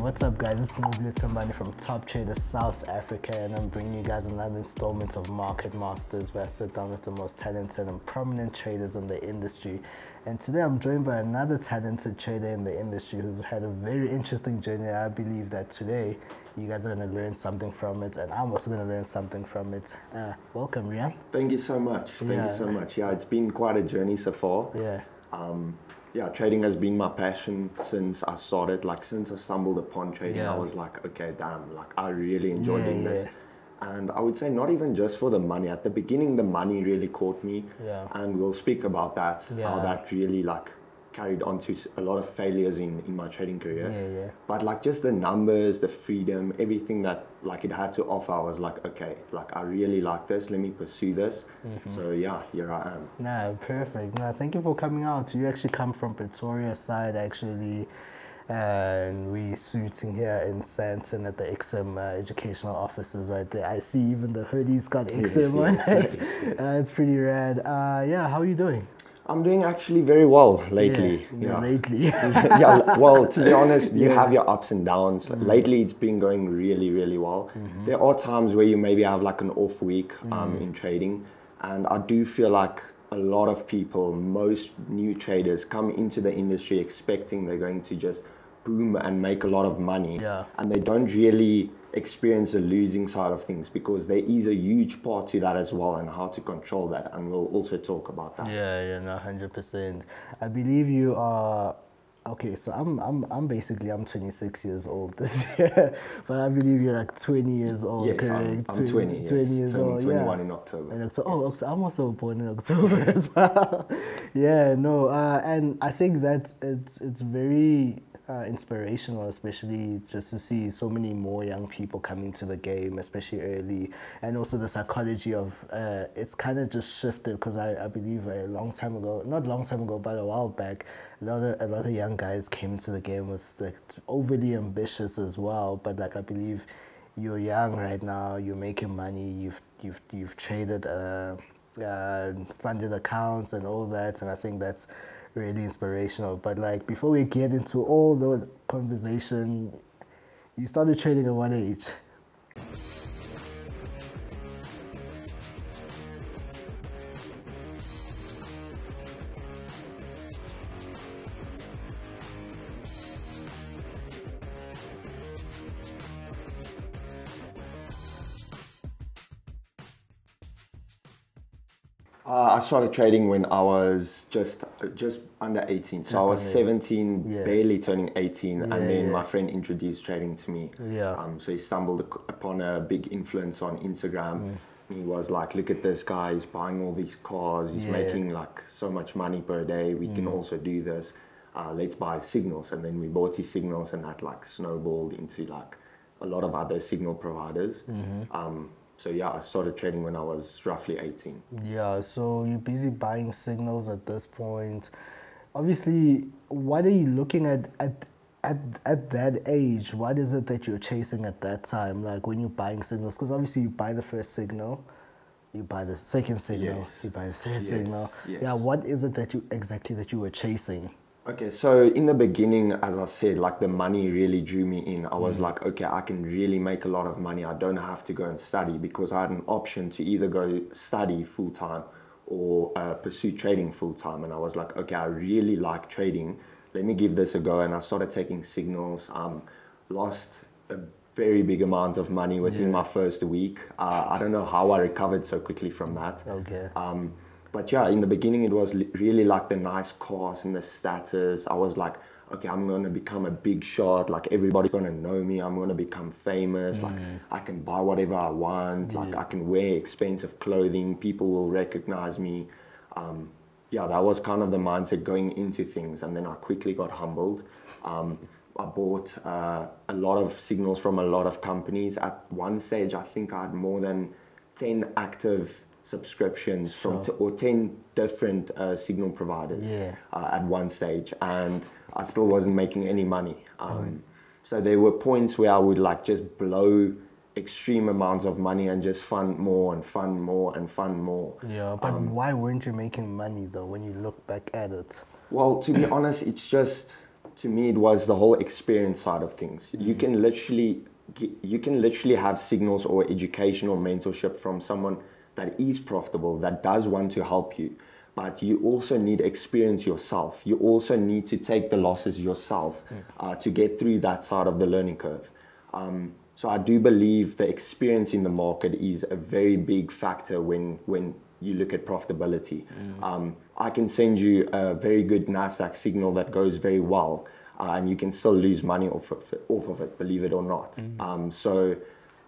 What's up, guys? It's Nqobile Tembane from Top Trader South Africa, and I'm bringing you guys another installment of Market Masters, where I sit down with the most talented and prominent traders in the industry. And today I'm joined by another talented trader in the industry who's had a very interesting journey. I believe that today you guys are going to learn something from it, and I'm also going to learn something from it. Uh, welcome, Rian. Thank you so much. Thank Yeah. you so much. Yeah, it's been quite a journey so far. Yeah. Um, yeah, trading has been my passion since I started. Like since I stumbled upon trading, Yeah. I was like, okay, damn, like I really enjoy Yeah, doing this. And I would say not even just for the money. At the beginning, the money really caught me. Yeah. And we'll speak about that. How that really like carried on to a lot of failures in, in my trading career. Yeah, yeah. But like just the numbers, the freedom, everything that like it had to offer, I was like, okay, like I really like this. Let me pursue this. Mm-hmm. So yeah, here I am. No, perfect. No, thank you for coming out. You actually come from Pretoria side, actually, and we shooting here in Sandton at the XM uh, educational offices right there. I see even the hoodie's got XM on yes, it. Uh, it's pretty rad. Uh, yeah, how are you doing? I'm doing actually very well lately. Yeah, yeah, lately. yeah, well, to be honest, you Yeah. Mm. have your ups and downs. Lately, it's been going really, really well. Mm-hmm. There are times where you maybe have like an off week um, Mm. in trading, and I do feel like a lot of people, most new traders, come into the industry expecting they're going to just boom and make a lot of money, Yeah. and they don't really experience the losing side of things because there is a huge part to that as well, and how to control that, and we'll also talk about that. Yeah, yeah, no, hundred percent. I believe you are. Okay, so I'm I'm I'm basically I'm 26 years old this year, but I believe you're like 20 years old. Yes, I'm. I'm 20, yes, 20 years turning old. 21 yeah. in October. In October. Oh, October. I'm also born in October as well. yeah, no, uh, and I think that it's it's very uh, inspirational, especially just to see so many more young people coming to the game, especially early, and also the psychology of uh, it's kind of just shifted because I, I believe a long time ago, not long time ago, but a while back, a lot of a lot of young guys came to the game with like overly ambitious as well, but like I believe you're young right now, you're making money, you've you've you've traded uh, uh, funded accounts and all that, and I think that's really inspirational. But like before we get into all the conversation, you started trading at what age? Uh, I started trading when I was just just under 18. So I was 17, Yeah. barely turning 18, and Yeah, then yeah. my friend introduced trading to me. Yeah. Um, so he stumbled upon a big influence on Instagram. Mm. He was like, "Look at this guy! He's buying all these cars. He's making like so much money per day. We can also do this. Uh, let's buy signals." And then we bought his signals, and that like snowballed into like a lot of other signal providers. Um, so yeah, I started trading when I was roughly 18. Yeah, so you're busy buying signals at this point. Obviously, what are you looking at at at, at that age? What is it that you're chasing at that time? Like when you're buying signals, because obviously you buy the first signal, you buy the second signal, Yes. you buy the third Yes, signal. yes. Yeah, what is it that you exactly that you were chasing? Okay, so in the beginning, as I said, like the money really drew me in. I was like, okay, I can really make a lot of money. I don't have to go and study because I had an option to either go study full time or uh, pursue trading full time. And I was like, okay, I really like trading. Let me give this a go. And I started taking signals. Um, lost a very big amount of money within Yeah. my first week. Uh, I don't know how I recovered so quickly from that. Okay. Um, but yeah, in the beginning, it was really like the nice cars and the status. I was like, okay, I'm gonna become a big shot. Like everybody's gonna know me. I'm gonna become famous. Like I can buy whatever I want. Like I can wear expensive clothing. People will recognize me. Um, yeah, that was kind of the mindset going into things. And then I quickly got humbled. Um, I bought uh, a lot of signals from a lot of companies. At one stage, I think I had more than 10 active subscriptions from t- or 10 different uh, signal providers Yeah. uh, at one stage and I still wasn't making any money. Um, So there were points where I would like just blow extreme amounts of money and just fund more and fund more and fund more. Yeah, but Um, why weren't you making money though when you look back at it? Well, to be honest, it's just to me it was the whole experience side of things. You can literally you can literally have signals or education or mentorship from someone that is profitable that does want to help you. But you also need experience yourself. You also need to take the losses yourself uh, to get through that side of the learning curve. Um, so i do believe the experience in the market is a very big factor when when you look at profitability. Um, i can send you a very good nasdaq signal that goes very well uh, and you can still lose money off of it, off of it believe it or not. Um, so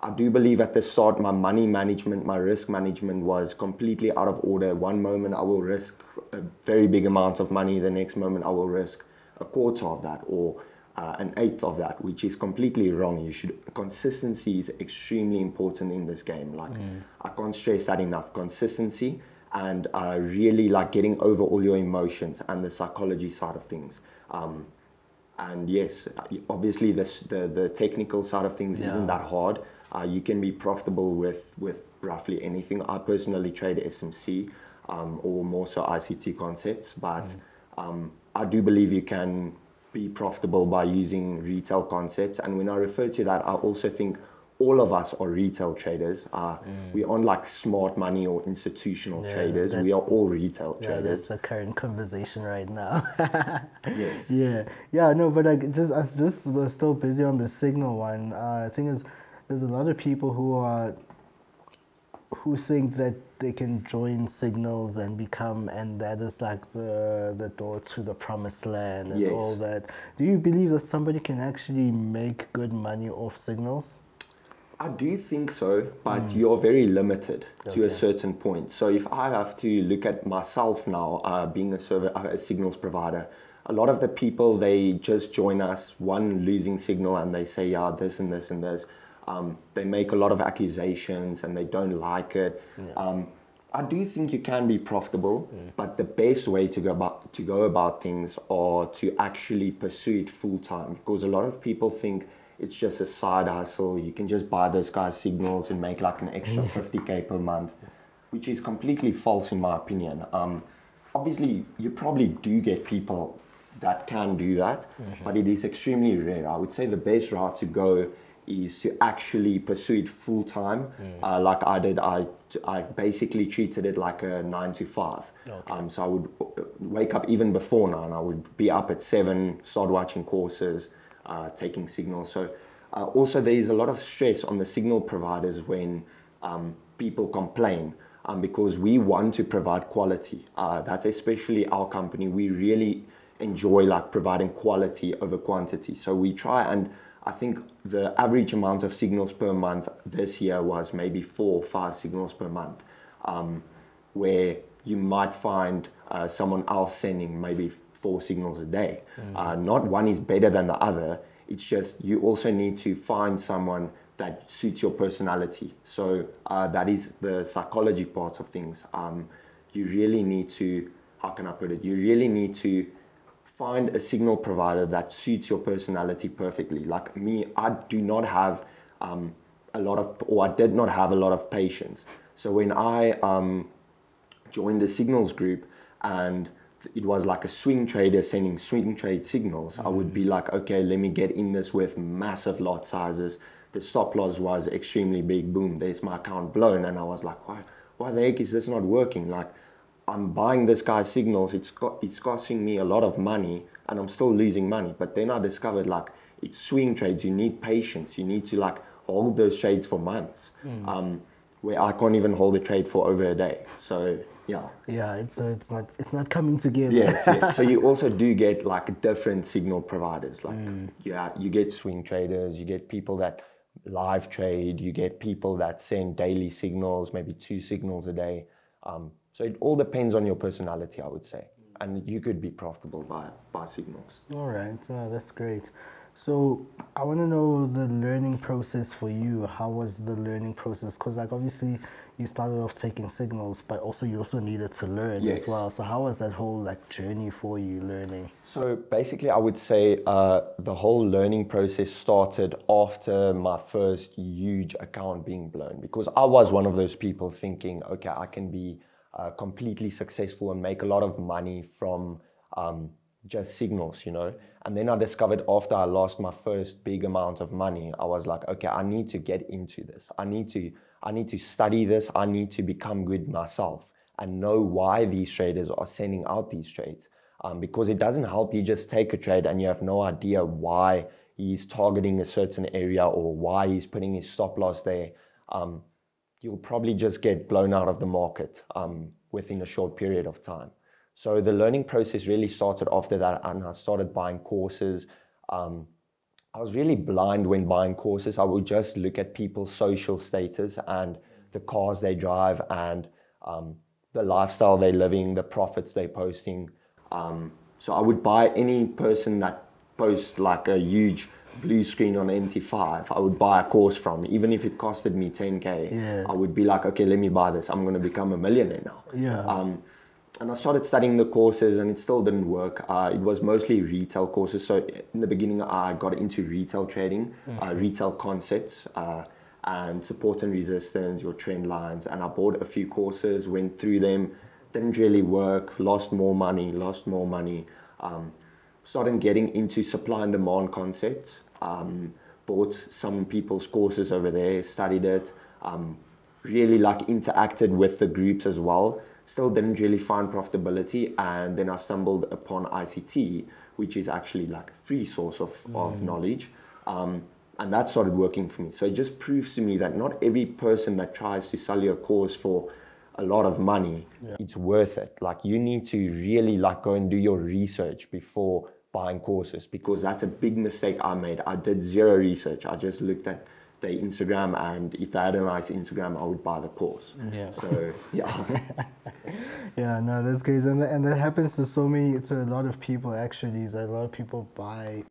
I do believe at the start my money management, my risk management was completely out of order. One moment I will risk a very big amount of money, the next moment I will risk a quarter of that or uh, an eighth of that, which is completely wrong. You should consistency is extremely important in this game. Like I can't stress that enough. Consistency and uh, really like getting over all your emotions and the psychology side of things. Um, and yes, obviously this, the the technical side of things isn't that hard. Uh, you can be profitable with with roughly anything. I personally trade SMC um, or more so ICT concepts, but um, I do believe you can be profitable by using retail concepts. And when I refer to that, I also think all of us are retail traders. Uh, We aren't like smart money or institutional Yeah, traders. We are all retail Yeah, traders. that's the current conversation right now. Yes. Yeah, yeah, no, but like just us, just we're still busy on the signal one. Uh, thing is, there's a lot of people who are who think that they can join signals and become, and that is like the the door to the promised land and Yes. all that. Do you believe that somebody can actually make good money off signals? I do think so, but you're very limited to a certain point. So if I have to look at myself now, uh, being a server, uh, a signals provider, a lot of the people they just join us one losing signal and they say yeah this and this and this. Um, they make a lot of accusations and they don't like it. Um, I do think you can be profitable, but the best way to go about to go about things are to actually pursue it full time because a lot of people think it's just a side hustle. You can just buy those guys signals and make like an extra 50k per month, which is completely false in my opinion. Um, obviously, you probably do get people that can do that, but it is extremely rare. I would say the best route to go is to actually pursue it full time, uh, like I did. I I basically treated it like a nine to five. Um, so I would wake up even before nine. I would be up at seven, start watching courses, uh, taking signals. So uh, also there is a lot of stress on the signal providers when um, people complain um, because we want to provide quality. Uh, that's especially our company. We really enjoy like providing quality over quantity. So we try and I think the average amount of signals per month this year was maybe four or five signals per month, um, where you might find uh, someone else sending maybe four signals a day. Uh, not one is better than the other. It's just you also need to find someone that suits your personality. So uh, that is the psychology part of things. Um, you really need to, how can I put it? You really need to find a signal provider that suits your personality perfectly. Like me, I do not have um, a lot of, or I did not have a lot of patience. So when I um, joined the signals group and it was like a swing trader sending swing trade signals, I would be like, okay, let me get in this with massive lot sizes. The stop loss was extremely big. Boom, there's my account blown. And I was like, why, why the heck is this not working? Like, I'm buying this guy's signals. It's got, it's costing me a lot of money, and I'm still losing money. But then I discovered like it's swing trades. You need patience. You need to like hold those trades for months. Um, where I can't even hold a trade for over a day. So yeah. Yeah, it's so it's not it's not coming together. Yes, yes. So you also do get like different signal providers. Like yeah, you get swing traders, you get people that live trade, you get people that send daily signals, maybe two signals a day. Um, so it all depends on your personality, I would say. And you could be profitable by by signals. All right, uh, that's great. So I want to know the learning process for you. How was the learning process? Because like obviously you started off taking signals, but also you also needed to learn Yes. as well. So how was that whole like journey for you learning? So basically, I would say uh, the whole learning process started after my first huge account being blown because I was one of those people thinking, okay, I can be uh, completely successful and make a lot of money from um, just signals, you know. And then I discovered after I lost my first big amount of money, I was like, okay, I need to get into this. I need to I need to study this. I need to become good myself and know why these traders are sending out these trades. Um, because it doesn't help you just take a trade and you have no idea why he's targeting a certain area or why he's putting his stop loss there. Um, you'll probably just get blown out of the market um, within a short period of time. So the learning process really started after that, and I started buying courses. Um, I was really blind when buying courses. I would just look at people's social status and the cars they drive and um, the lifestyle they're living, the profits they're posting. Um, so I would buy any person that posts like a huge blue screen on MT5. I would buy a course from, even if it costed me 10k. Yeah. I would be like, okay, let me buy this. I'm going to become a millionaire now. Yeah. Um, and I started studying the courses, and it still didn't work. Uh, it was mostly retail courses. So in the beginning, I got into retail trading, uh, retail concepts, uh, and support and resistance, your trend lines. And I bought a few courses, went through them, didn't really work, lost more money, lost more money. Um, started getting into supply and demand concepts. Um, bought some people's courses over there, studied it. Um, really like interacted with the groups as well. Still didn't really find profitability, and then I stumbled upon ICT, which is actually like a free source of, of knowledge. Um, and that started working for me. So it just proves to me that not every person that tries to sell you a course for a lot of money, it's worth it. Like you need to really like go and do your research before buying courses because that's a big mistake I made. I did zero research. I just looked at the Instagram and if they had a nice Instagram, I would buy the course. Yeah. So yeah. Yeah, no, that's great, and and that happens to so many to a lot of people actually. Is that a lot of people buy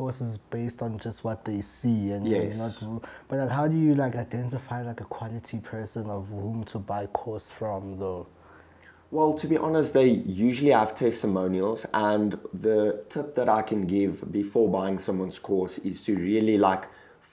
courses based on just what they see and and Yes. not. But like, how do you like identify like a quality person of whom to buy course from though? Well, to be honest, they usually have testimonials, and the tip that I can give before buying someone's course is to really like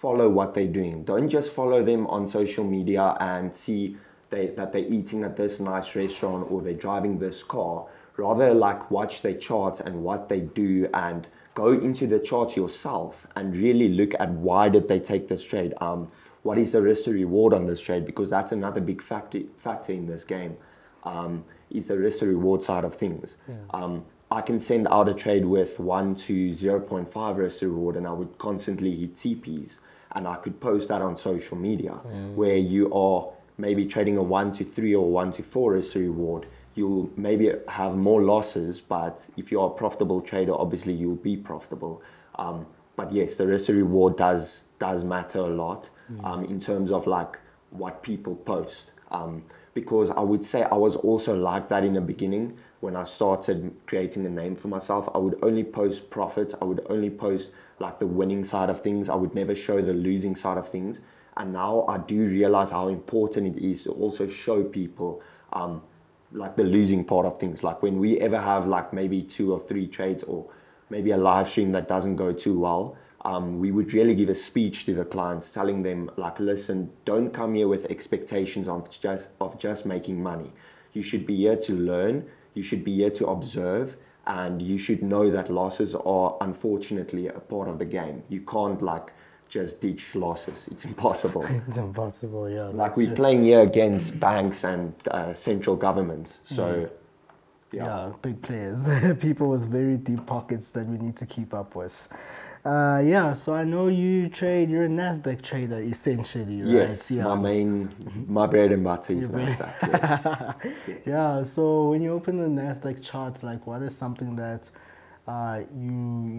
follow what they're doing. Don't just follow them on social media and see they, that they're eating at this nice restaurant or they're driving this car. Rather, like watch their charts and what they do, and go into the charts yourself and really look at why did they take this trade. Um, what is the risk to reward on this trade? Because that's another big factor factor in this game um, is the risk to reward side of things. Um, I can send out a trade with 1 to 0.5 risk to reward, and I would constantly hit TPs. And I could post that on social media where you are maybe trading a 1 to 3 or 1 to 4 risk to reward. You'll maybe have more losses, but if you're a profitable trader, obviously you'll be profitable. Um, but yes, the risk to reward does does matter a lot um, in terms of like what people post. Um, because I would say I was also like that in the beginning when I started creating a name for myself. I would only post profits. I would only post like the winning side of things. I would never show the losing side of things. And now I do realize how important it is to also show people um, like the losing part of things. Like when we ever have like maybe two or three trades or maybe a live stream that doesn't go too well, um, we would really give a speech to the clients telling them like listen don't come here with expectations of just of just making money. You should be here to learn. You should be here to observe. And you should know that losses are unfortunately a part of the game. You can't like just ditch losses it's impossible It's impossible. Yeah. like we're it. playing here against banks and uh, central governments so Yeah, big players. People with very deep pockets that we need to keep up with. Uh, yeah, so I know you trade, you're a NASDAQ trader essentially, right? yes yeah. my main my bread and butter is Nasdaq yes. Yeah, so when you open the NASDAQ charts, like what is something that uh, you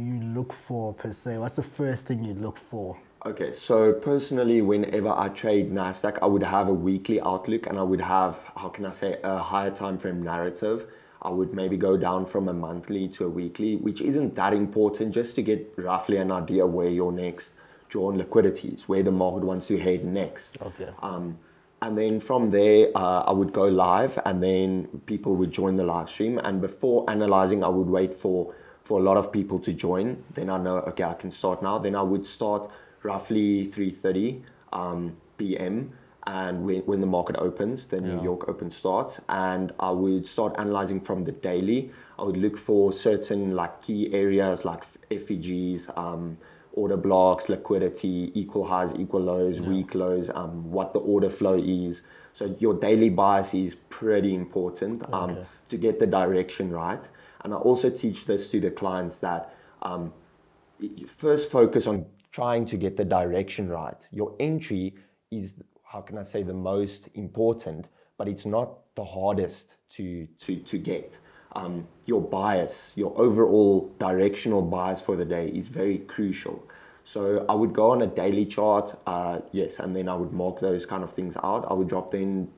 you look for per se? What's the first thing you look for? Okay, so personally, whenever I trade Nasdaq, I would have a weekly outlook, and I would have how can I say a higher time frame narrative. I would maybe go down from a monthly to a weekly, which isn't that important, just to get roughly an idea where your next drawn liquidity is, where the market wants to head next. Okay. Um, and then from there, uh, I would go live, and then people would join the live stream. And before analyzing, I would wait for for a lot of people to join. Then I know, okay, I can start now. Then I would start roughly 3:30 um, p.m. and when, when the market opens, the New York Open starts, and I would start analyzing from the daily. I would look for certain like key areas like FVGs, um, order blocks, liquidity, equal highs, equal lows, weak lows, um, what the order flow is. So your daily bias is pretty important um, Okay. to get the direction right. And I also teach this to the clients that um, first focus on trying to get the direction right. Your entry is, how can I say, the most important, but it's not the hardest to, to, to get. Um, your bias, your overall directional bias for the day is very crucial. So I would go on a daily chart, uh, yes, and then I would mark those kind of things out. I would drop then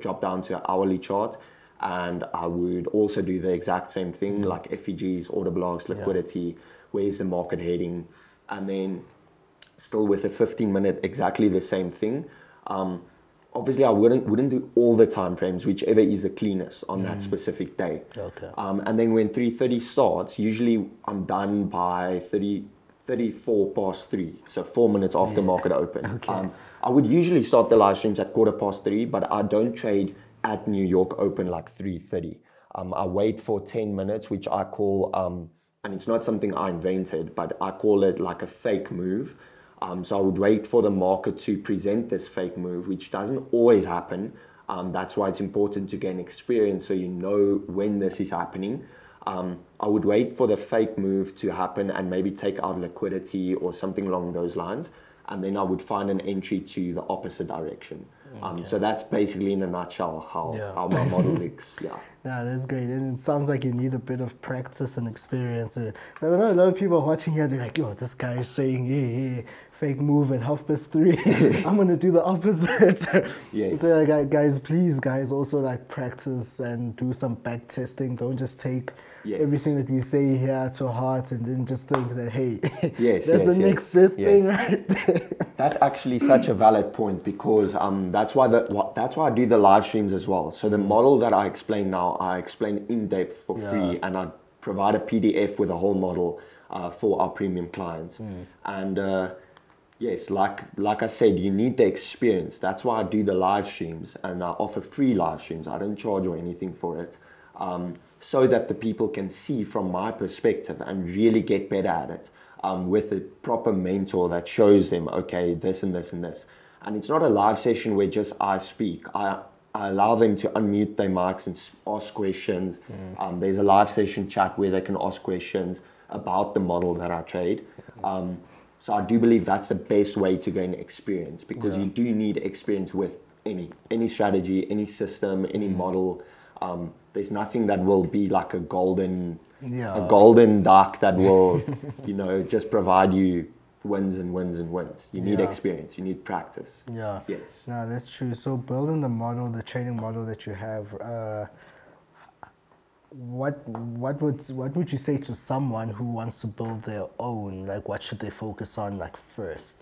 drop down to an hourly chart, and I would also do the exact same thing like FVGs, order blocks, liquidity, where's the market heading, and then still with a 15 minute exactly the same thing. Um, obviously, I wouldn't wouldn't do all the time frames, whichever is the cleanest on that specific day. Okay. Um, and then when 3.30 starts, usually I'm done by 30, 34 past 3, so four minutes after market open. Okay. Um, I would usually start the live streams at quarter past 3, but I don't trade at New York Open like 3.30. Um, I wait for 10 minutes, which I call, um, and it's not something I invented, but I call it like a fake move. Um, so I would wait for the market to present this fake move, which doesn't always happen. Um, that's why it's important to gain experience so you know when this is happening. Um, I would wait for the fake move to happen and maybe take out liquidity or something along those lines. And then I would find an entry to the opposite direction. Um, so that's basically in a nutshell how, Yeah. how my model looks. Yeah. Yeah, that's great. And it sounds like you need a bit of practice and experience. Uh, I don't know, a lot of people watching here, they're like, yo, this guy is saying, hey, hey, fake move at half past three. I'm going to do the opposite. Yes. So, like, guys, please, guys, also like practice and do some back testing. Don't just take Yes. everything that we say here to heart and then just think that, hey, Yes, that's yes, the next best thing right there. That's actually such a valid point because um, that's why the what, that's why I do the live streams as well. So the model that I explain now, I explain in depth for Yeah. free, and I provide a PDF with a whole model uh, for our premium clients. And uh, yes, like like I said, you need the experience. That's why I do the live streams and I offer free live streams. I don't charge or anything for it. Um, so that the people can see from my perspective and really get better at it um, with a proper mentor that shows them, okay, this and this and this. And it's not a live session where just I speak. I, I allow them to unmute their mics and ask questions. Um, there's a live session chat where they can ask questions about the model that I trade. Um, so I do believe that's the best way to gain experience because you do need experience with any any strategy, any system, any model. Um, there's nothing that will be like a golden Yeah. a golden duck that will you know just provide you wins and wins and wins. You need Yeah. experience. You need practice. Yeah. Yes. No, that's true. So building the model, the training model that you have, uh, what what would what would you say to someone who wants to build their own? Like, what should they focus on, like first?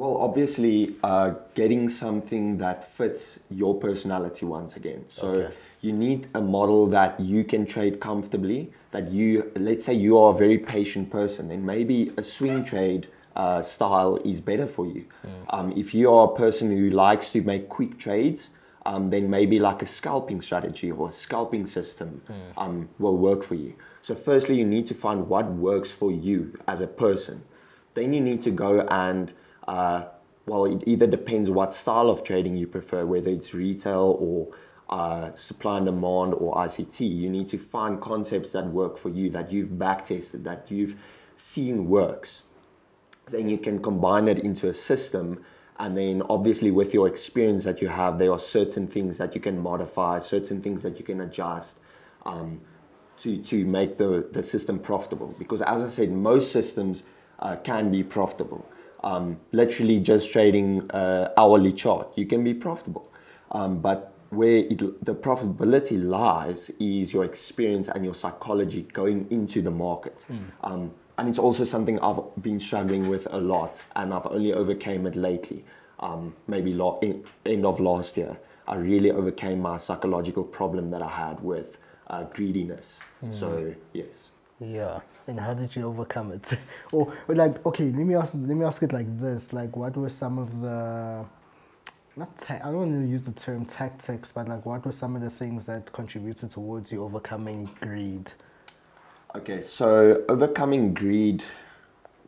Well, obviously, uh, getting something that fits your personality once again. So Okay. You need a model that you can trade comfortably. That you, let's say, you are a very patient person, then maybe a swing trade uh, style is better for you. Um, if you are a person who likes to make quick trades, um, then maybe like a scalping strategy or a scalping system um, will work for you. So, firstly, you need to find what works for you as a person. Then you need to go and, uh, well, it either depends what style of trading you prefer, whether it's retail or uh, supply and demand or ICT. You need to find concepts that work for you, that you've back tested, that you've seen works. Then you can combine it into a system and then obviously with your experience that you have there are certain things that you can modify certain things that you can adjust um, to, to make the, the system profitable. Because as i said most systems uh, can be profitable. Um, literally just trading uh, hourly chart you can be profitable. Um, but where it, the profitability lies is your experience and your psychology going into the market. Um, and it's also something I've been struggling with a lot, and I've only overcame it lately. Um, maybe lo- in, end of last year, I really overcame my psychological problem that I had with uh, greediness. So yes. Yeah. And how did you overcome it? or, or like, okay, let me ask let me ask it like this: like, what were some of the not ta- I don't want to use the term tactics, but like what were some of the things that contributed towards you overcoming greed? Okay, so overcoming greed,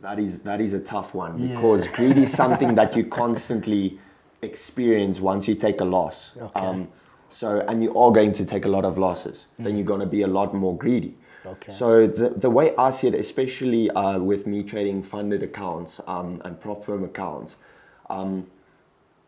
that is that is a tough one Yeah. because greed is something that you constantly experience once you take a loss. Um, Okay. so and you are going to take a lot of losses, then you're going to be a lot more greedy. Okay. So the, the way I see it, especially uh, with me trading funded accounts um, and prop firm accounts, um,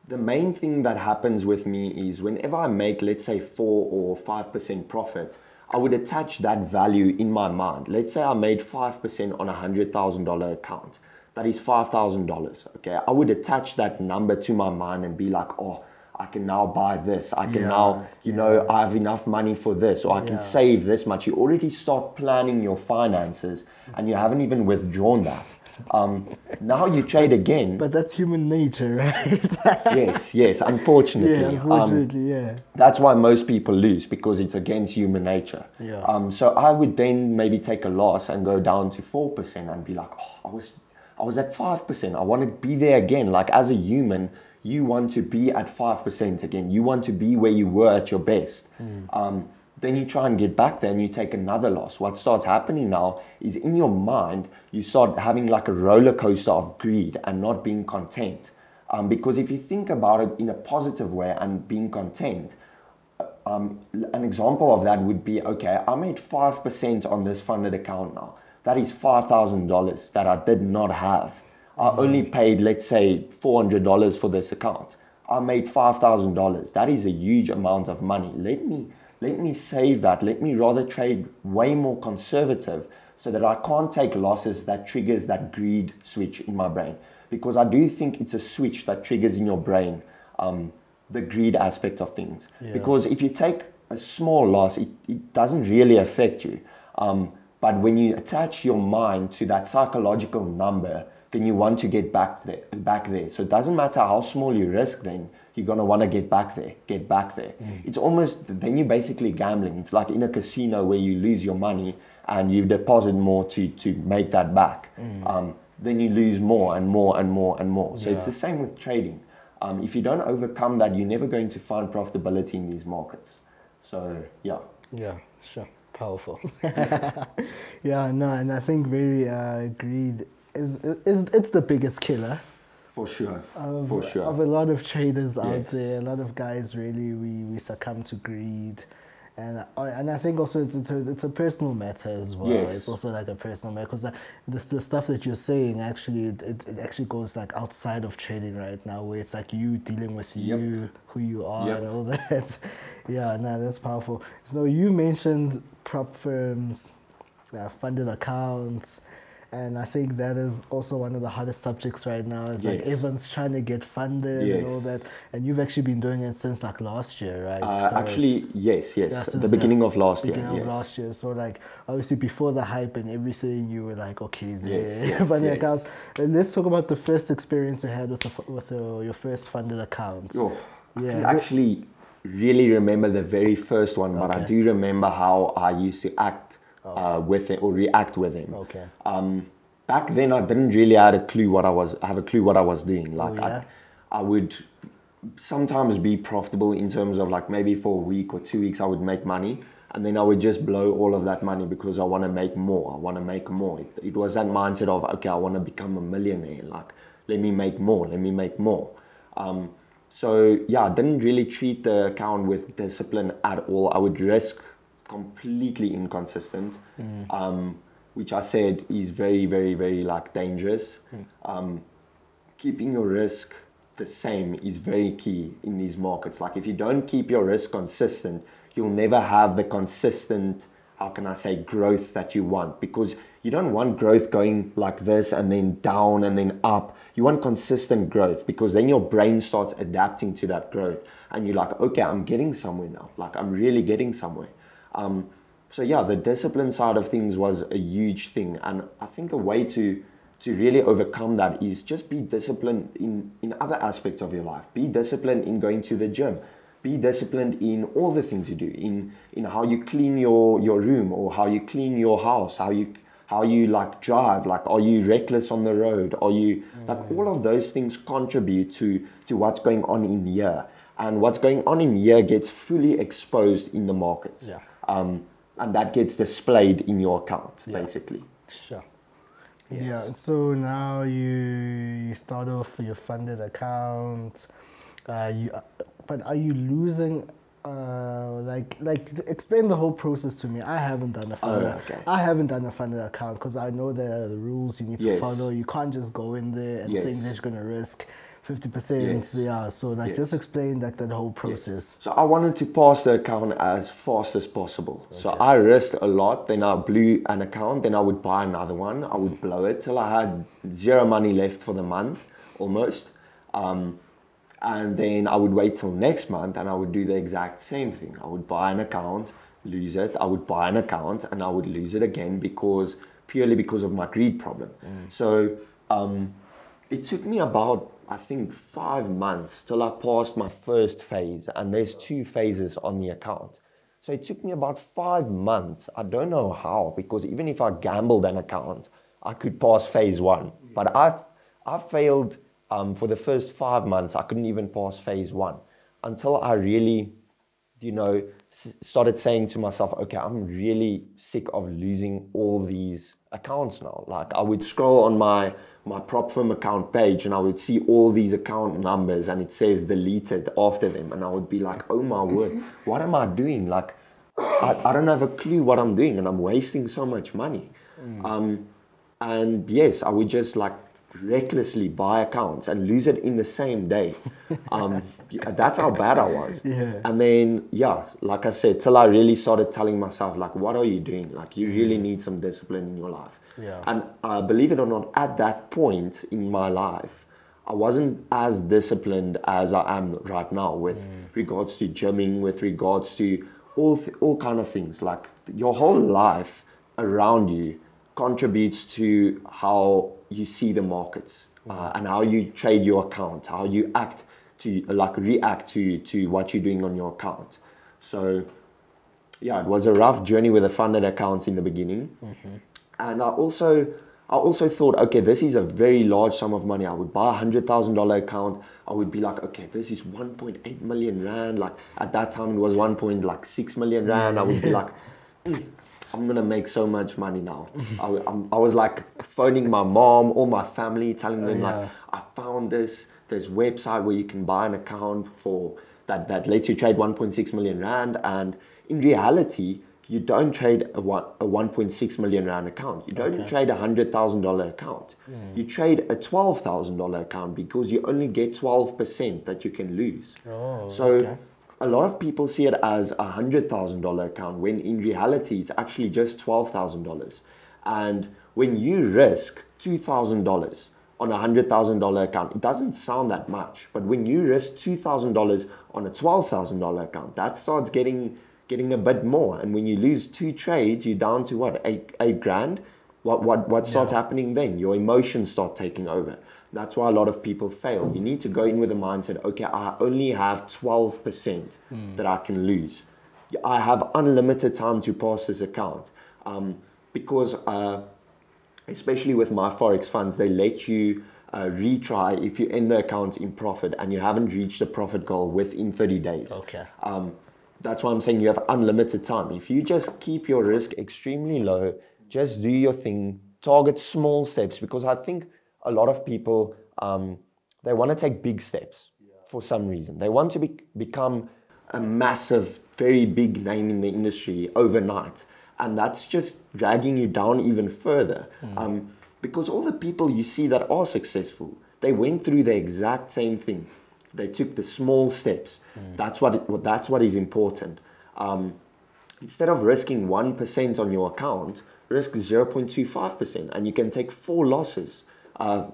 the main thing that happens with me is whenever I make, let's say, four or five percent profit, I would attach that value in my mind. Let's say I made five percent on a hundred thousand dollar account. That is five thousand dollars. Okay, I would attach that number to my mind and be like, oh, I can now buy this. I can Yeah, now, you know, I have enough money for this, or I can Yeah. save this much. You already start planning your finances, and you haven't even withdrawn that. Um, now you trade again. But that's human nature, right? yes, yes. Unfortunately, yeah, um, yeah. that's why most people lose because it's against human nature. Yeah. Um, so I would then maybe take a loss and go down to four percent and be like, oh, I was, I was at five percent. I want to be there again. Like as a human, you want to be at five percent again. You want to be where you were at your best. Um, then you try and get back there and you take another loss. What starts happening now is in your mind, you start having like a roller coaster of greed and not being content. Um, because if you think about it in a positive way and being content, um, an example of that would be okay, I made 5% on this funded account now. That is $5,000 that I did not have. I only paid, let's say, $400 for this account. I made $5,000. That is a huge amount of money. Let me, let me save that. Let me rather trade way more conservative so that I can't take losses that triggers that greed switch in my brain. Because I do think it's a switch that triggers in your brain um, the greed aspect of things. Yeah. Because if you take a small loss, it, it doesn't really affect you. Um, but when you attach your mind to that psychological number, then you want to get back there, back there. So it doesn't matter how small you risk. Then you're gonna want to get back there, get back there. It's almost then you're basically gambling. It's like in a casino where you lose your money and you deposit more to to make that back. Um, then you lose more and more and more and more. So it's the same with trading. Um, if you don't overcome that, you're never going to find profitability in these markets. So yeah. Yeah, sure. Powerful. yeah, no, and I think very uh, greed is, is it's the biggest killer For sure. of, For sure. of a lot of traders out there. A lot of guys really we, we succumb to greed. And I, and I think also it's, it's, a, it's a personal matter as well. Yes. It's also like a personal matter because the, the, the stuff that you're saying actually it, it, it actually goes like outside of trading right now where it's like you dealing with Yep. you, who you are Yep. and all that. yeah, no, that's powerful. So you mentioned prop firms, uh, funded accounts, and I think that is also one of the hardest subjects right now. It's like Yes. everyone's trying to get funded and all that. And you've actually been doing it since like last year, right? Uh, actually, yes, yes. Yeah, the beginning of last beginning year. of yes. last year. So like obviously before the hype and everything, you were like, okay, there, Yes, yes, yes. accounts. And let's talk about the first experience you had with the, with uh, your first funded account. Oh, Yeah. actually really remember the very first one, but I do remember how I used to act uh, with it or react with him. Okay. Um, back then, I didn't really have a clue what I was have a clue what I was doing. Like Oh, yeah? I, I would sometimes be profitable in terms of like maybe for a week or two weeks I would make money. And then I would just blow all of that money because I want to make more. I want to make more. It, it was that mindset of okay, I want to become a millionaire. Like, let me make more. Let me make more. Um, so yeah, I didn't really treat the account with discipline at all. I would risk completely inconsistent, um, which I said is very, very, very like dangerous. Um, keeping your risk the same is very key in these markets. Like if you don't keep your risk consistent, you'll never have the consistent, how can I say, growth that you want because you don't want growth going like this and then down and then up. You want consistent growth because then your brain starts adapting to that growth and you're like, okay, I'm getting somewhere now. Like I'm really getting somewhere. Um, so yeah, the discipline side of things was a huge thing, and I think a way to to really overcome that is just be disciplined in in other aspects of your life. Be disciplined in going to the gym. Be disciplined in all the things you do. In in how you clean your your room or how you clean your house, how you how you like drive, like are you reckless on the road? Are you like all of those things contribute to to what's going on in here. And what's going on in here gets fully exposed in the markets. Yeah. Um, and that gets displayed in your account, basically. Sure. Yeah. So now you you start off your funded account. Uh, you, uh, but are you losing? Uh, like like explain the whole process to me. I haven't done a funded. Oh, okay. I haven't done a funded account because I know there are the rules you need to Yes. follow. You can't just go in there and Yes. think that you're gonna risk fifty percent. Yes. Yeah. So like Yes. just explain like that whole process. So I wanted to pass the account as fast as possible. So I risked a lot. Then I blew an account. Then I would buy another one. I would blow it till I had zero money left for the month, almost. Um, and then I would wait till next month, and I would do the exact same thing. I would buy an account, lose it. I would buy an account, and I would lose it again because purely because of my greed problem. So um, it took me about I think five months till I passed my first phase, and there's two phases on the account. So it took me about five months. I don't know how, because even if I gambled an account, I could pass phase one. But I've I failed um, for the first five months. I couldn't even pass phase one until I really you know, s- started saying to myself, okay, I'm really sick of losing all these accounts now. Like I would scroll on my my prop firm account page and I would see all these account numbers and it says deleted after them and I would be like, oh my word, what am I doing? Like I, I don't have a clue what I'm doing and I'm wasting so much money. Um, and yes, I would just like recklessly buy accounts and lose it in the same day. Um, that's how bad I was. Yeah. And then, yeah, like I said, till I really started telling myself, like, what are you doing? Like, you really need some discipline in your life. Yeah. And uh, believe it or not, at that point in my life, I wasn't as disciplined as I am right now with regards to gymming, with regards to all th- all kind of things. Like your whole life around you contributes to how you see the markets uh, and how you trade your account, how you act to like react to to what you're doing on your account. So yeah, it was a rough journey with the funded accounts in the beginning. And I also I also thought, okay, this is a very large sum of money. I would buy a hundred thousand dollar account. I would be like, okay, this is one point eight million rand. Like at that time, it was one point like six million rand. I would be like, "Mm, I'm gonna make so much money now. I, I was like phoning my mom, all my family, telling them yeah. like, I found this this website where you can buy an account for that that lets you trade 1.6 million rand. And in reality, you don't trade a, one, a 1.6 million rand account. You don't trade a hundred thousand dollar account. Hmm. You trade a twelve thousand dollar account because you only get 12 percent that you can lose. Oh, so okay. a lot of people see it as a hundred thousand dollar account when in reality it's actually just twelve thousand dollars. And when you risk two thousand dollars on a hundred thousand dollar account, it doesn't sound that much. But when you risk two thousand dollars on a twelve thousand dollar account, that starts getting getting a bit more. And when you lose two trades, you're down to what eight eight grand. What what what starts happening then? Your emotions start taking over. That's why a lot of people fail. You need to go in with a mindset, okay, I only have 12% that I can lose. I have unlimited time to pass this account. Um, because, uh, especially with My Forex Funds, they let you uh, retry if you end the account in profit and you haven't reached the profit goal within 30 days. Okay. Um, that's why I'm saying you have unlimited time. If you just keep your risk extremely low, just do your thing, target small steps, because I think a lot of people um, they want to take big steps for some reason. They want to be, become a massive, very big name in the industry overnight, and that's just dragging you down even further. Um, because all the people you see that are successful, they went through the exact same thing. They took the small steps. That's what it, that's what is important. Um, instead of risking one percent on your account, risk zero point two five percent, and you can take four losses uh,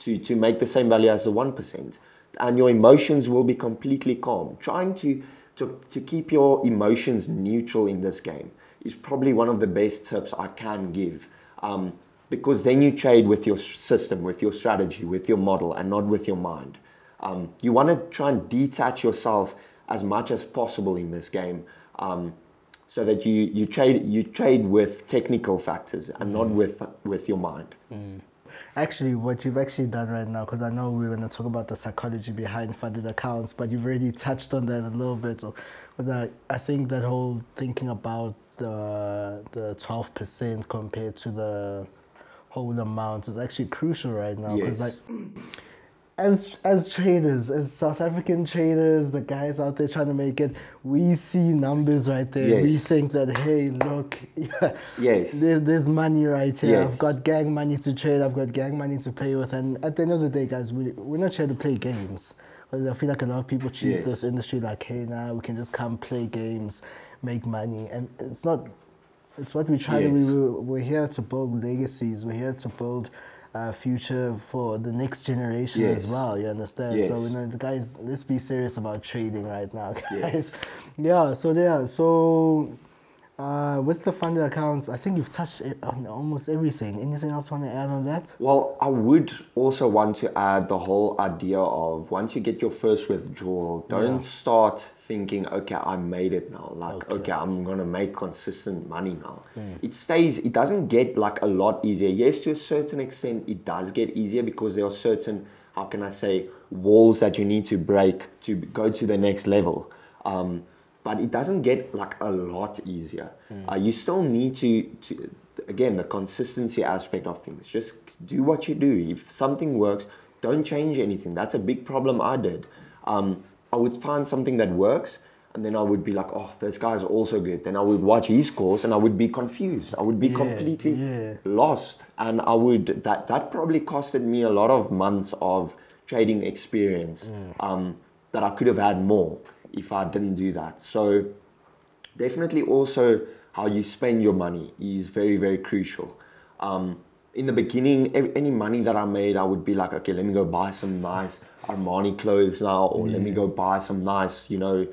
to to make the same value as the one percent, and your emotions will be completely calm. Trying to to to keep your emotions neutral in this game is probably one of the best tips I can give. Um, because then you trade with your system, with your strategy, with your model, and not with your mind. Um, you want to try and detach yourself as much as possible in this game um, so that you, you trade you trade with technical factors and not with with your mind. Actually, what you've actually done right now, because I know we are going to talk about the psychology behind funded accounts, but you've already touched on that a little bit. So, was I, I think that whole thinking about the the twelve percent compared to the whole amount is actually crucial right now. Because Yes. like, as as traders, as South African traders, the guys out there trying to make it, we see numbers right there. We think that hey, look, Yes. there, there's money right here. I've got gang money to trade. I've got gang money to play with. And at the end of the day, guys, we we're not here to play games. 'Cause I feel like a lot of people treat Yes. this industry like, hey, now we can just come play games, make money, and it's not. It's what we try to. We we're here to build legacies. We're here to build. Uh, future for the next generation as well. You understand? So you know, guys, let's be serious about trading right now, guys. Yes. Yeah. So yeah. So uh, with the funded accounts, I think you've touched it on almost everything. Anything else you want to add on that? Well, I would also want to add the whole idea of once you get your first withdrawal, don't Yeah. start thinking, okay, I made it now. Like, Okay. Hmm. okay, I'm gonna make consistent money now. It stays. It doesn't get like a lot easier. Yes, to a certain extent, it does get easier because there are certain, how can I say, walls that you need to break to go to the next level. Um, but it doesn't get like a lot easier. Uh, you still need to, to, again, the consistency aspect of things. Just do what you do. If something works, don't change anything. That's a big problem I did. Um, I would find something that works, and then I would be like, oh, this guy's also good. Then I would watch his course, and I would be confused. I would be Yeah, completely yeah. lost, and I would that that probably costed me a lot of months of trading experience um, that I could have had more if I didn't do that. So definitely also how you spend your money is very very crucial um, in the beginning any money that i made i would be like okay let me go buy some nice armani clothes now or let me go buy some nice you know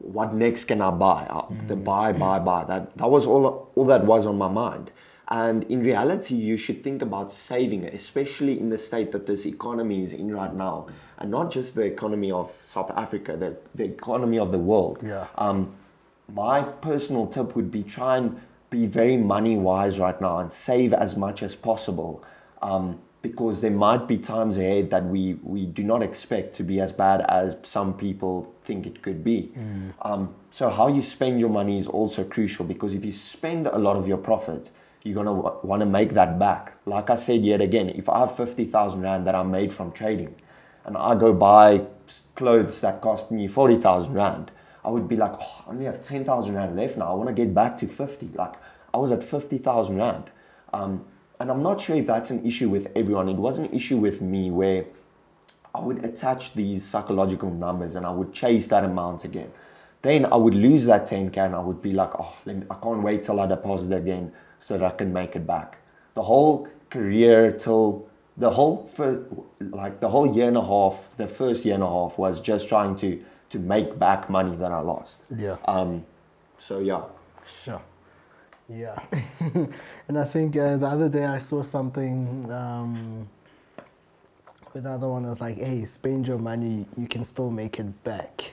what next can i buy? Uh, the buy buy buy. That that was all all that was on my mind. And in reality you should think about saving it, especially in the state that this economy is in right now and not just the economy of south africa the, the economy of the world. Yeah. um, my personal tip would be try and be very money wise right now and save as much as possible um, because there might be times ahead that we, we do not expect to be as bad as some people think it could be. Um, so, how you spend your money is also crucial because if you spend a lot of your profit, you're going to w- want to make that back. Like I said yet again, if I have 50,000 Rand that I made from trading and I go buy clothes that cost me 40,000 Rand, I would be like, oh, I only have 10,000 Rand left now. I want to get back to 50. Like, I was at 50,000 Rand. Um, and I'm not sure if that's an issue with everyone. It was an issue with me where I would attach these psychological numbers and I would chase that amount again. Then I would lose that 10k and I would be like, oh, let me, I can't wait till I deposit again so that I can make it back. The whole career till the whole first, like the whole year and a half, the first year and a half was just trying to to make back money that I lost. Yeah. Um, so yeah. Sure. Yeah. and I think uh, the other day I saw something um, with the other one I was like, hey, spend your money, you can still make it back.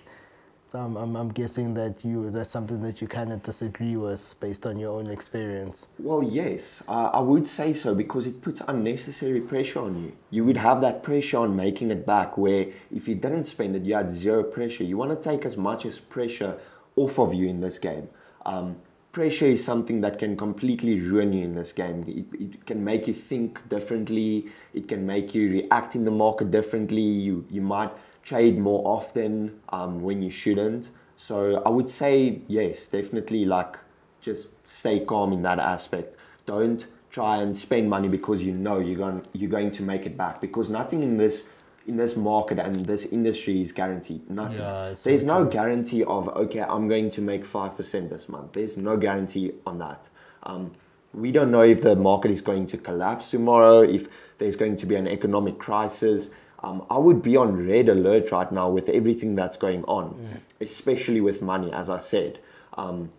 So I'm, I'm, I'm guessing that you that's something that you kind of disagree with based on your own experience. Well, yes, uh, I would say so because it puts unnecessary pressure on you. You would have that pressure on making it back, where if you didn't spend it, you had zero pressure. You want to take as much as pressure off of you in this game. Um, pressure is something that can completely ruin you in this game. It, it can make you think differently. It can make you react in the market differently. You you might trade more often um, when you shouldn't. So I would say yes, definitely like just stay calm in that aspect. Don't try and spend money because you know you're going you're going to make it back because nothing in this in this market and this industry is guaranteed. Nothing. Yeah, it's There's no true. guarantee of okay, I'm going to make five percent this month. There's no guarantee on that. Um, we don't know if the market is going to collapse tomorrow, if there's going to be an economic crisis. Um, I would be on red alert right now with everything that's going on, especially with money, as I said. Um,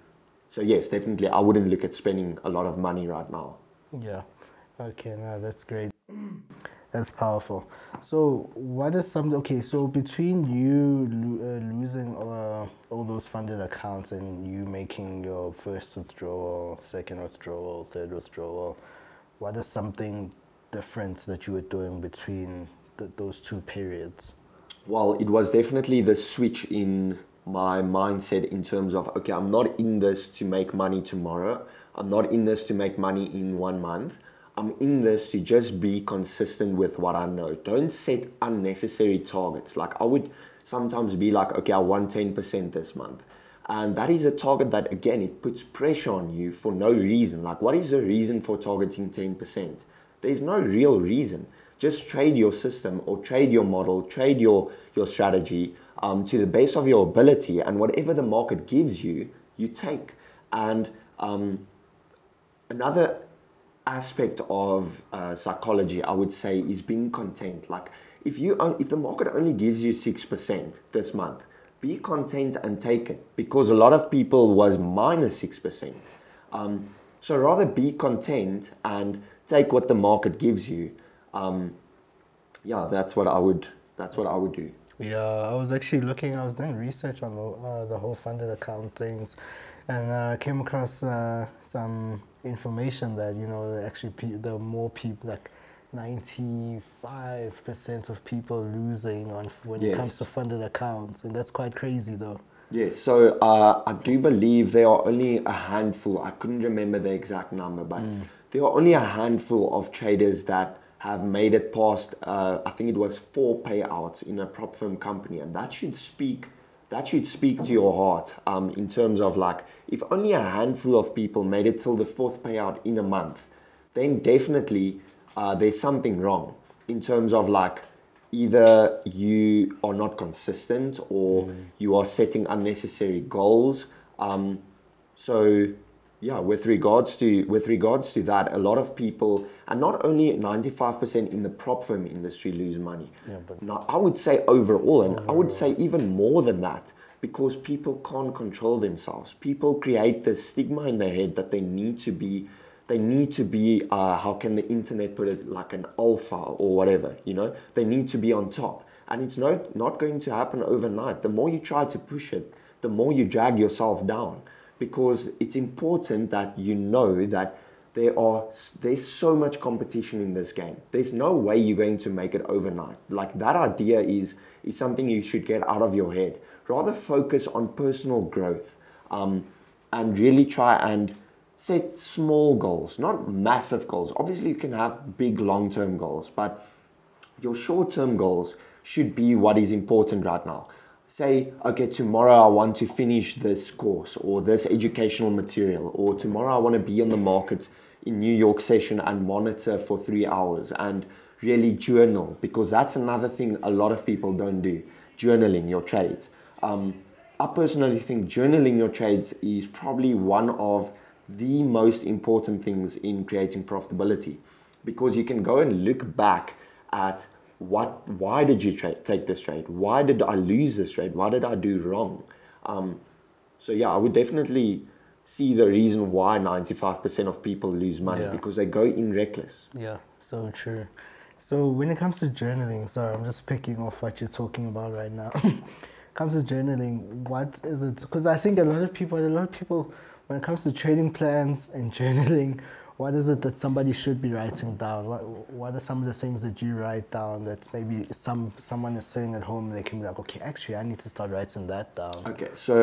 so yes, definitely, I wouldn't look at spending a lot of money right now. Yeah. Okay, no, that's great. That's powerful. So, what is some? Okay, so between you uh, losing uh, all those funded accounts and you making your first withdrawal, second withdrawal, third withdrawal, what is something different that you were doing between th- those two periods? Well, it was definitely the switch in my mindset in terms of okay, I'm not in this to make money tomorrow. I'm not in this to make money in one month. I'm in this to just be consistent with what I know. Don't set unnecessary targets. Like I would sometimes be like, okay, I want 10% this month. And that is a target that again it puts pressure on you for no reason. Like what is the reason for targeting 10%? There's no real reason. Just trade your system or trade your model, trade your, your strategy um, to the base of your ability, and whatever the market gives you, you take. And um, another aspect of uh, psychology, I would say, is being content. Like if you own, if the market only gives you six percent this month, be content and take it because a lot of people was minus six percent. Um, so rather be content and take what the market gives you. Um, yeah, that's what I would. That's what I would do. Yeah, I was actually looking. I was doing research on the, uh, the whole funded account things, and uh, came across uh, some information that you know actually pe- the more people like 95% of people losing on when Yes. it comes to funded accounts and that's quite crazy though Yes, so uh, I do believe there are only a handful, I couldn't remember the exact number, but there are only a handful of traders that have made it past, uh, I think it was four payouts in a prop firm company, and that should speak. That should speak to your heart um, in terms of like, if only a handful of people made it till the fourth payout in a month, then definitely uh, there's something wrong in terms of like either you are not consistent or you are setting unnecessary goals. Um, so yeah, with regards to with regards to that, a lot of people, and not only ninety five percent in the prop firm industry lose money. Yeah, but- Now, I would say overall, and I would say even more than that, because people can't control themselves. People create this stigma in their head that they need to be, they need to be, uh, how can the internet put it, like an alpha or whatever, you know? They need to be on top. And it's not, not going to happen overnight. The more you try to push it, the more you drag yourself down. Because it's important that you know that there are there's so much competition in this game. There's no way you're going to make it overnight. Like that idea is is something you should get out of your head. Rather focus on personal growth, um, and really try and set small goals, not massive goals. Obviously, you can have big long-term goals, but your short-term goals should be what is important right now. Say, okay, tomorrow I want to finish this course or this educational material, or tomorrow I want to be on the market in New York session and monitor for three hours and really journal because that's another thing a lot of people don't do journaling your trades. Um, I personally think journaling your trades is probably one of the most important things in creating profitability because you can go and look back at what why did you tra- take this trade why did i lose this trade why did i do wrong um, so yeah i would definitely see the reason why 95% of people lose money Yeah. because they go in reckless Yeah, so true. So when it comes to journaling, sorry, I'm just picking off what you're talking about right now. comes to journaling, what is it? Because I think a lot of people, a lot of people, when it comes to trading plans and journaling, what is it that somebody should be writing down? What What are some of the things that you write down that maybe some someone is sitting at home and they can be like, okay, actually, I need to start writing that down. Okay, so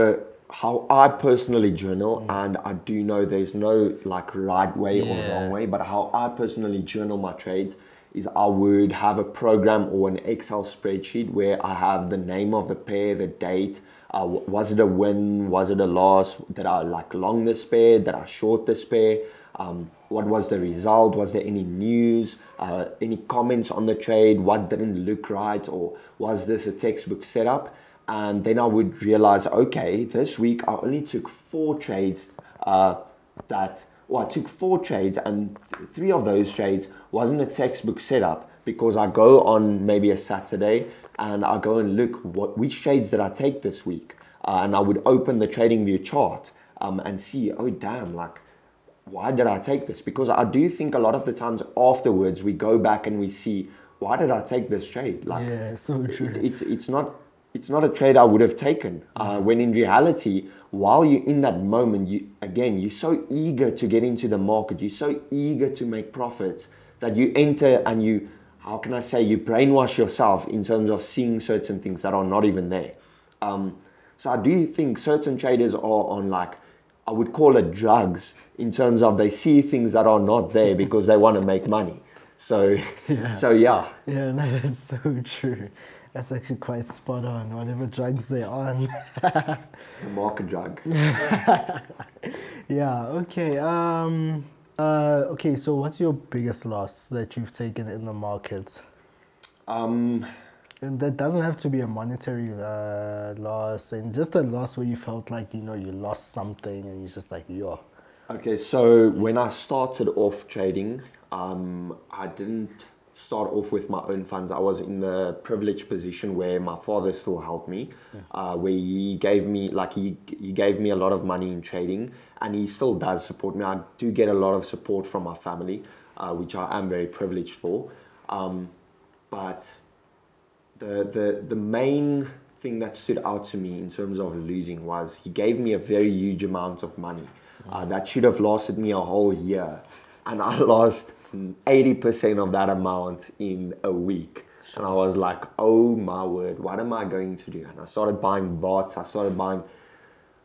how I personally journal, and I do know there's no like right way or wrong way, but how I personally journal my trades is I would have a program or an Excel spreadsheet where I have the name of the pair, the date, uh, was it a win, was it a loss, did I like long this pair, did I short this pair, um, what was the result, was there any news, uh, any comments on the trade, what didn't look right, or was this a textbook setup? and then I would realize, okay, this week I only took four trades uh, that, well, I took four trades, and th- three of those trades wasn't a textbook setup because I go on maybe a Saturday and I go and look what which trades did I take this week, uh, and I would open the Trading View chart um, and see, oh damn, like why did I take this? Because I do think a lot of the times afterwards we go back and we see why did I take this trade? Like, Yeah, so it- true. it's it's not it's not a trade I would have taken. Uh, when in reality, while you're in that moment, you again you're so eager to get into the market, you're so eager to make profits that you enter and you how can I say you brainwash yourself in terms of seeing certain things that are not even there. Um, so I do think certain traders are on like I would call it drugs in terms of they see things that are not there because they want to make money. So so yeah. Yeah, no, that's so true. That's actually quite spot on. Whatever drugs they're on. The market drug. yeah. Okay. Um. Uh. Okay. So, what's your biggest loss that you've taken in the market? Um, And that doesn't have to be a monetary uh, loss, and just a loss where you felt like you know you lost something, and you're just like, yo. Okay, so when I started off trading, um, I didn't start off with my own funds. I was in the privileged position where my father still helped me, uh, where he gave me like he he gave me a lot of money in trading, and he still does support me. I do get a lot of support from my family, uh, which I am very privileged for. Um, but the, the the main thing that stood out to me in terms of losing was he gave me a very huge amount of money uh, that should have lasted me a whole year, and I lost eighty percent of that amount in a week. And I was like, "Oh my word, what am I going to do?" And I started buying bots. I started buying,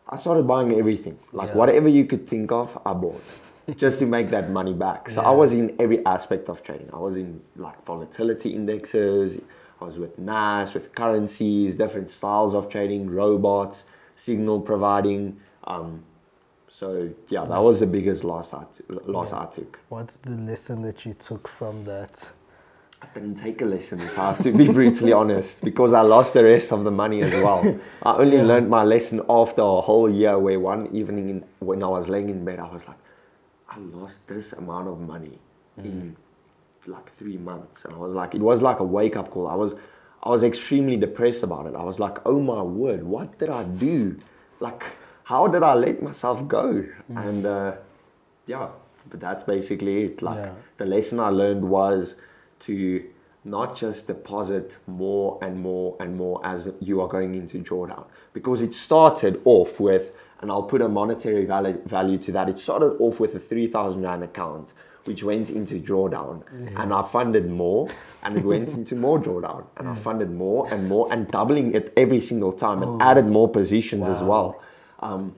I started buying everything, like Yeah. whatever you could think of, I bought. just to make that money back. So I was in every aspect of trading. I was in like volatility indexes. I was with NAS, with currencies, different styles of trading, robots, signal providing. Um, so yeah, that was the biggest loss I t- loss I took. What's the lesson that you took from that? I didn't take a lesson, if I have to be brutally honest, because I lost the rest of the money as well. I only learned my lesson after a whole year, where one evening in, when I was laying in bed, I was like, I lost this amount of money in mm-hmm. like three months, and I was like, it was like a wake up call. I was, I was extremely depressed about it. I was like, oh my word, what did I do? Like, how did I let myself go? And uh, yeah, but that's basically it. Like Yeah. the lesson I learned was to not just deposit more and more and more as you are going into drawdown. Because it started off with and I'll put a monetary value, value to that it started off with a 3000 rand account which went into drawdown. And I funded more and it went into more drawdown. And I funded more and more and doubling it every single time and added more positions as well um,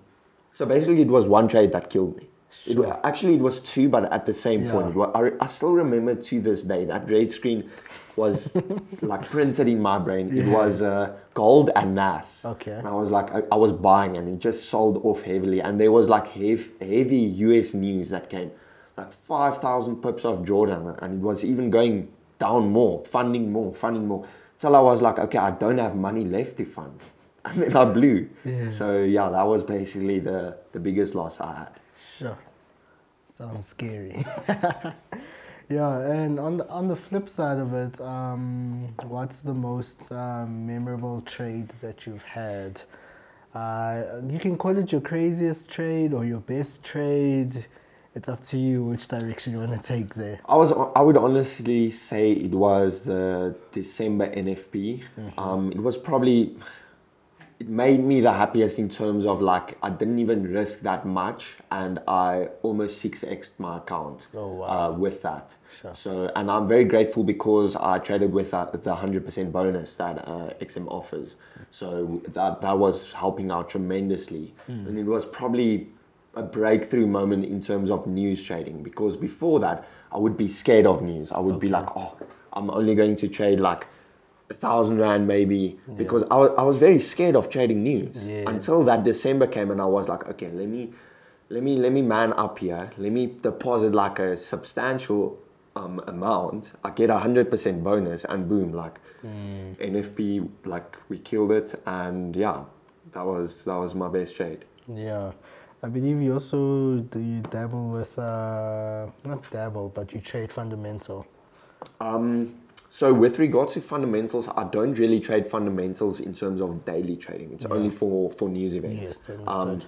so basically it was one trade that killed me it, actually, it was two, but at the same Yeah. point. I, I still remember to this day that red screen was like printed in my brain. It was uh, gold and NAS. Okay. And I was like, I, I was buying, and it just sold off heavily. And there was like heavy, heavy US news that came, like five thousand pips of Jordan, and it was even going down more, funding more, funding more. Till I was like, okay, I don't have money left to fund, and then I blew. Yeah. So yeah, that was basically the the biggest loss I had. Sure. Sounds scary. yeah, and on the on the flip side of it, um, what's the most um, memorable trade that you've had? Uh, you can call it your craziest trade or your best trade. It's up to you which direction you want to take there. I was I would honestly say it was the December NFP. Um, it was probably it made me the happiest in terms of like I didn't even risk that much and I almost six x my account Oh, wow. uh, with that. Sure. So and I'm very grateful because I traded with that, the hundred percent bonus that uh, XM offers. So that that was helping out tremendously, and it was probably a breakthrough moment in terms of news trading because before that I would be scared of news. I would be like, oh, I'm only going to trade like a thousand rand maybe because I was, I was very scared of trading news Yeah. until that December came and I was like, okay, let me let me let me man up here. Let me deposit like a substantial um, amount. I get a hundred percent bonus and boom, like NFP, like we killed it and yeah, that was that was my best trade. Yeah, I believe you also do you dabble with uh, not dabble, but you trade fundamental. Um, so with regards to fundamentals, I don't really trade fundamentals in terms of daily trading. It's only for for news events. Yes, Um,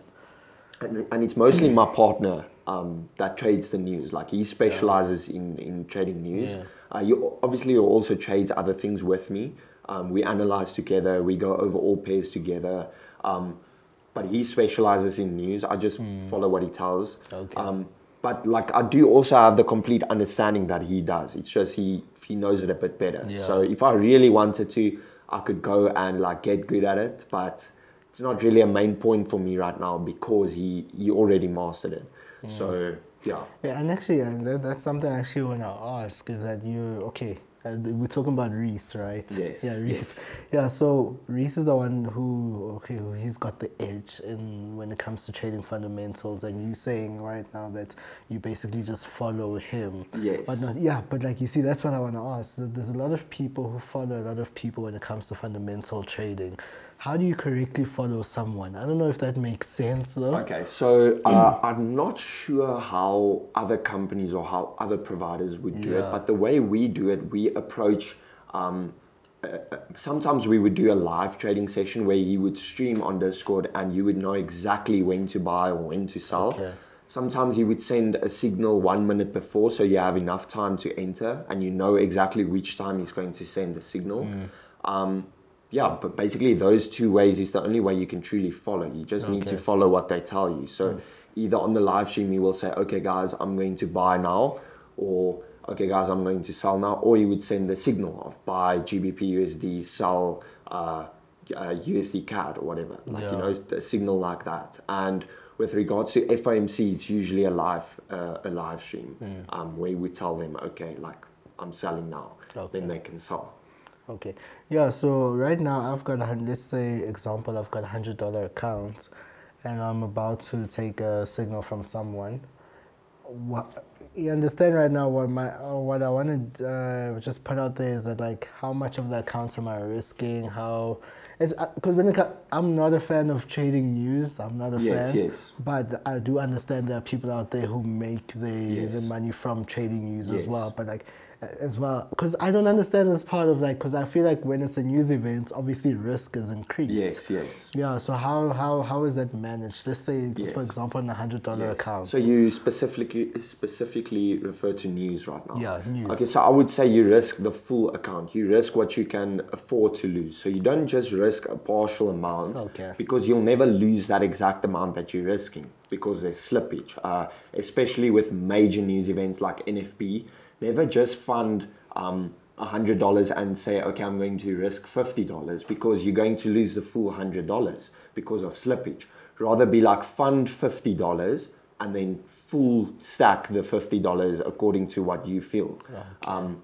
and, and it's mostly my partner um, that trades the news. Like he specializes in, in trading news. Yeah. Uh, you obviously also trades other things with me. Um, we analyze together. We go over all pairs together. Um, but he specializes in news. I just follow what he tells. Okay. But like I do also have the complete understanding that he does. It's just he he knows it a bit better. Yeah. So if I really wanted to, I could go and like get good at it. But it's not really a main point for me right now because he he already mastered it. Hmm. So yeah. Yeah, and actually, uh, that, that's something I actually want to ask is that you, okay, uh, we're talking about Reese, right? Yes, Yeah, Reese. yes. Yeah, so Reese is the one who, okay, he's got the edge in when it comes to trading fundamentals, and you're saying right now that you basically just follow him. Yes. But not, yeah, but like you see, that's what I want to ask. There's a lot of people who follow a lot of people when it comes to fundamental trading. How do you correctly follow someone? I don't know if that makes sense though. Okay, so uh, I'm not sure how other companies or how other providers would do Yeah. it, but the way we do it, we approach. Um, uh, uh, sometimes we would do a live trading session where you would stream on Discord and you would know exactly when to buy or when to sell. Okay. Sometimes you would send a signal one minute before so you have enough time to enter and you know exactly which time he's going to send the signal. Mm. Um, yeah, but basically those two ways is the only way you can truly follow. You just need to follow what they tell you. So either on the live stream you will say, okay guys, I'm going to buy now, or okay guys, I'm going to sell now, or you would send the signal of buy GBP USD, sell uh, uh, USD CAD or whatever, like Yeah. you know, a signal like that. And with regards to FOMC, it's usually a live uh, a live stream um, where we tell them, okay, like I'm selling now, Okay. then they can sell. Okay. Yeah, so right now I've got a hundred, let's say example, I've got a hundred dollar account and I'm about to take a signal from someone. What you understand right now what my uh, what I want to uh, just put out there is that like how much of the account am I risking? How it's because when it, co- I'm not a fan of trading news. I'm not a Yes, fan. yes. But I do understand there are people out there who make the the Yes. money from trading news as Yes. well. But like as well, because I don't understand this part of like because I feel like when it's a news event, obviously risk is increased. Yes, yes. Yeah. So how how how is that managed? Let's say Yes. for example, a hundred dollar Yes. account. So you specifically specifically refer to news right now. Yeah, news. Okay, so I would say you risk the full account. You risk what you can afford to lose. So you don't just risk a partial amount. Okay. Because you'll never lose that exact amount that you're risking because there's slippage. Uh, especially with major news events like NFP, never just fund. Um, $100 and say, okay, I'm going to risk $50 because you're going to lose the full $100 because of slippage. Rather be like fund $50 and then full stack the $50 according to what you feel. Um,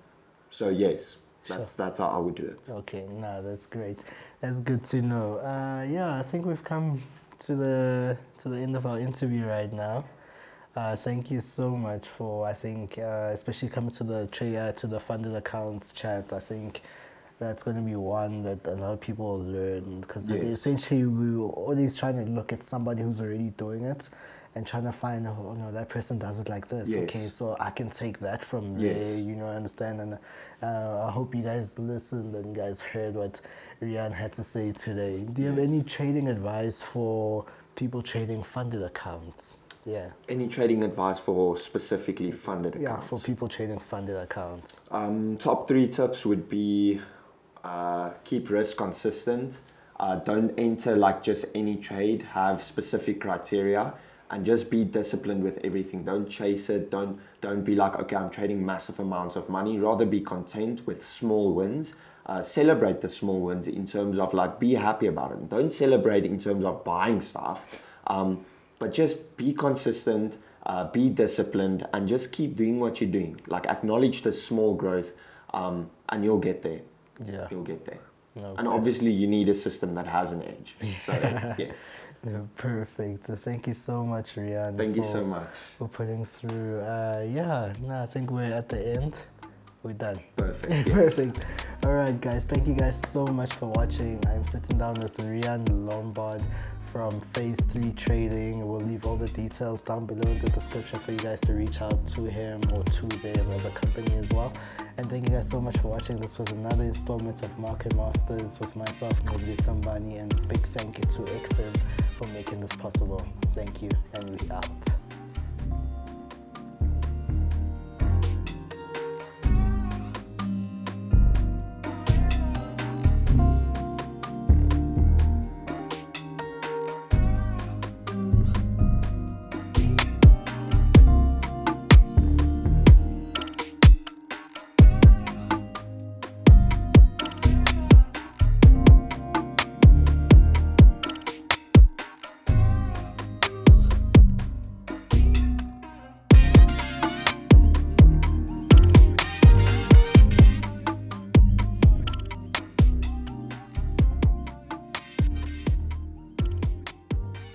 so yes, that's, that's how I would do it. Okay, no, that's great. That's good to know. Uh, yeah, I think we've come to the to the end of our interview right now. Uh, thank you so much for I think uh, especially coming to the uh, to the funded accounts chat. I think that's going to be one that a lot of people will learn because Yes. essentially we were always trying to look at somebody who's already doing it and trying to find oh no that person does it like this Yes. okay so I can take that from Yes. there you know understand and uh, I hope you guys listened and you guys heard what Rian had to say today do you have any trading advice for people trading funded accounts yeah Any trading advice for specifically funded yeah accounts? for people trading funded accounts Um, top three tips would be uh, keep risk consistent. Uh, don't enter like just any trade. Have specific criteria and just be disciplined with everything. Don't chase it. Don't don't be like okay, I'm trading massive amounts of money. Rather be content with small wins. Uh, celebrate the small wins in terms of like be happy about it. Don't celebrate in terms of buying stuff. Um, but just be consistent, uh, be disciplined, and just keep doing what you're doing. Like acknowledge the small growth, um, and you'll get there. Yeah. you'll get there. And obviously, you need a system that has an edge. So yes, yeah, perfect thank you so much Rian thank you so much. for putting through. Uh, yeah, no, I think we're at the end. We're done. Perfect. Yes. Perfect. All right, guys. Thank you guys so much for watching. I'm sitting down with Rian Lombard from Phase 3 Trading. We'll leave all the details down below in the description for you guys to reach out to him or to them or the company as well. And thank you guys so much for watching. This was another installment of Market Masters with myself, Nqobile Tembane, and big thank you to XM for making this possible. Thank you, and we out.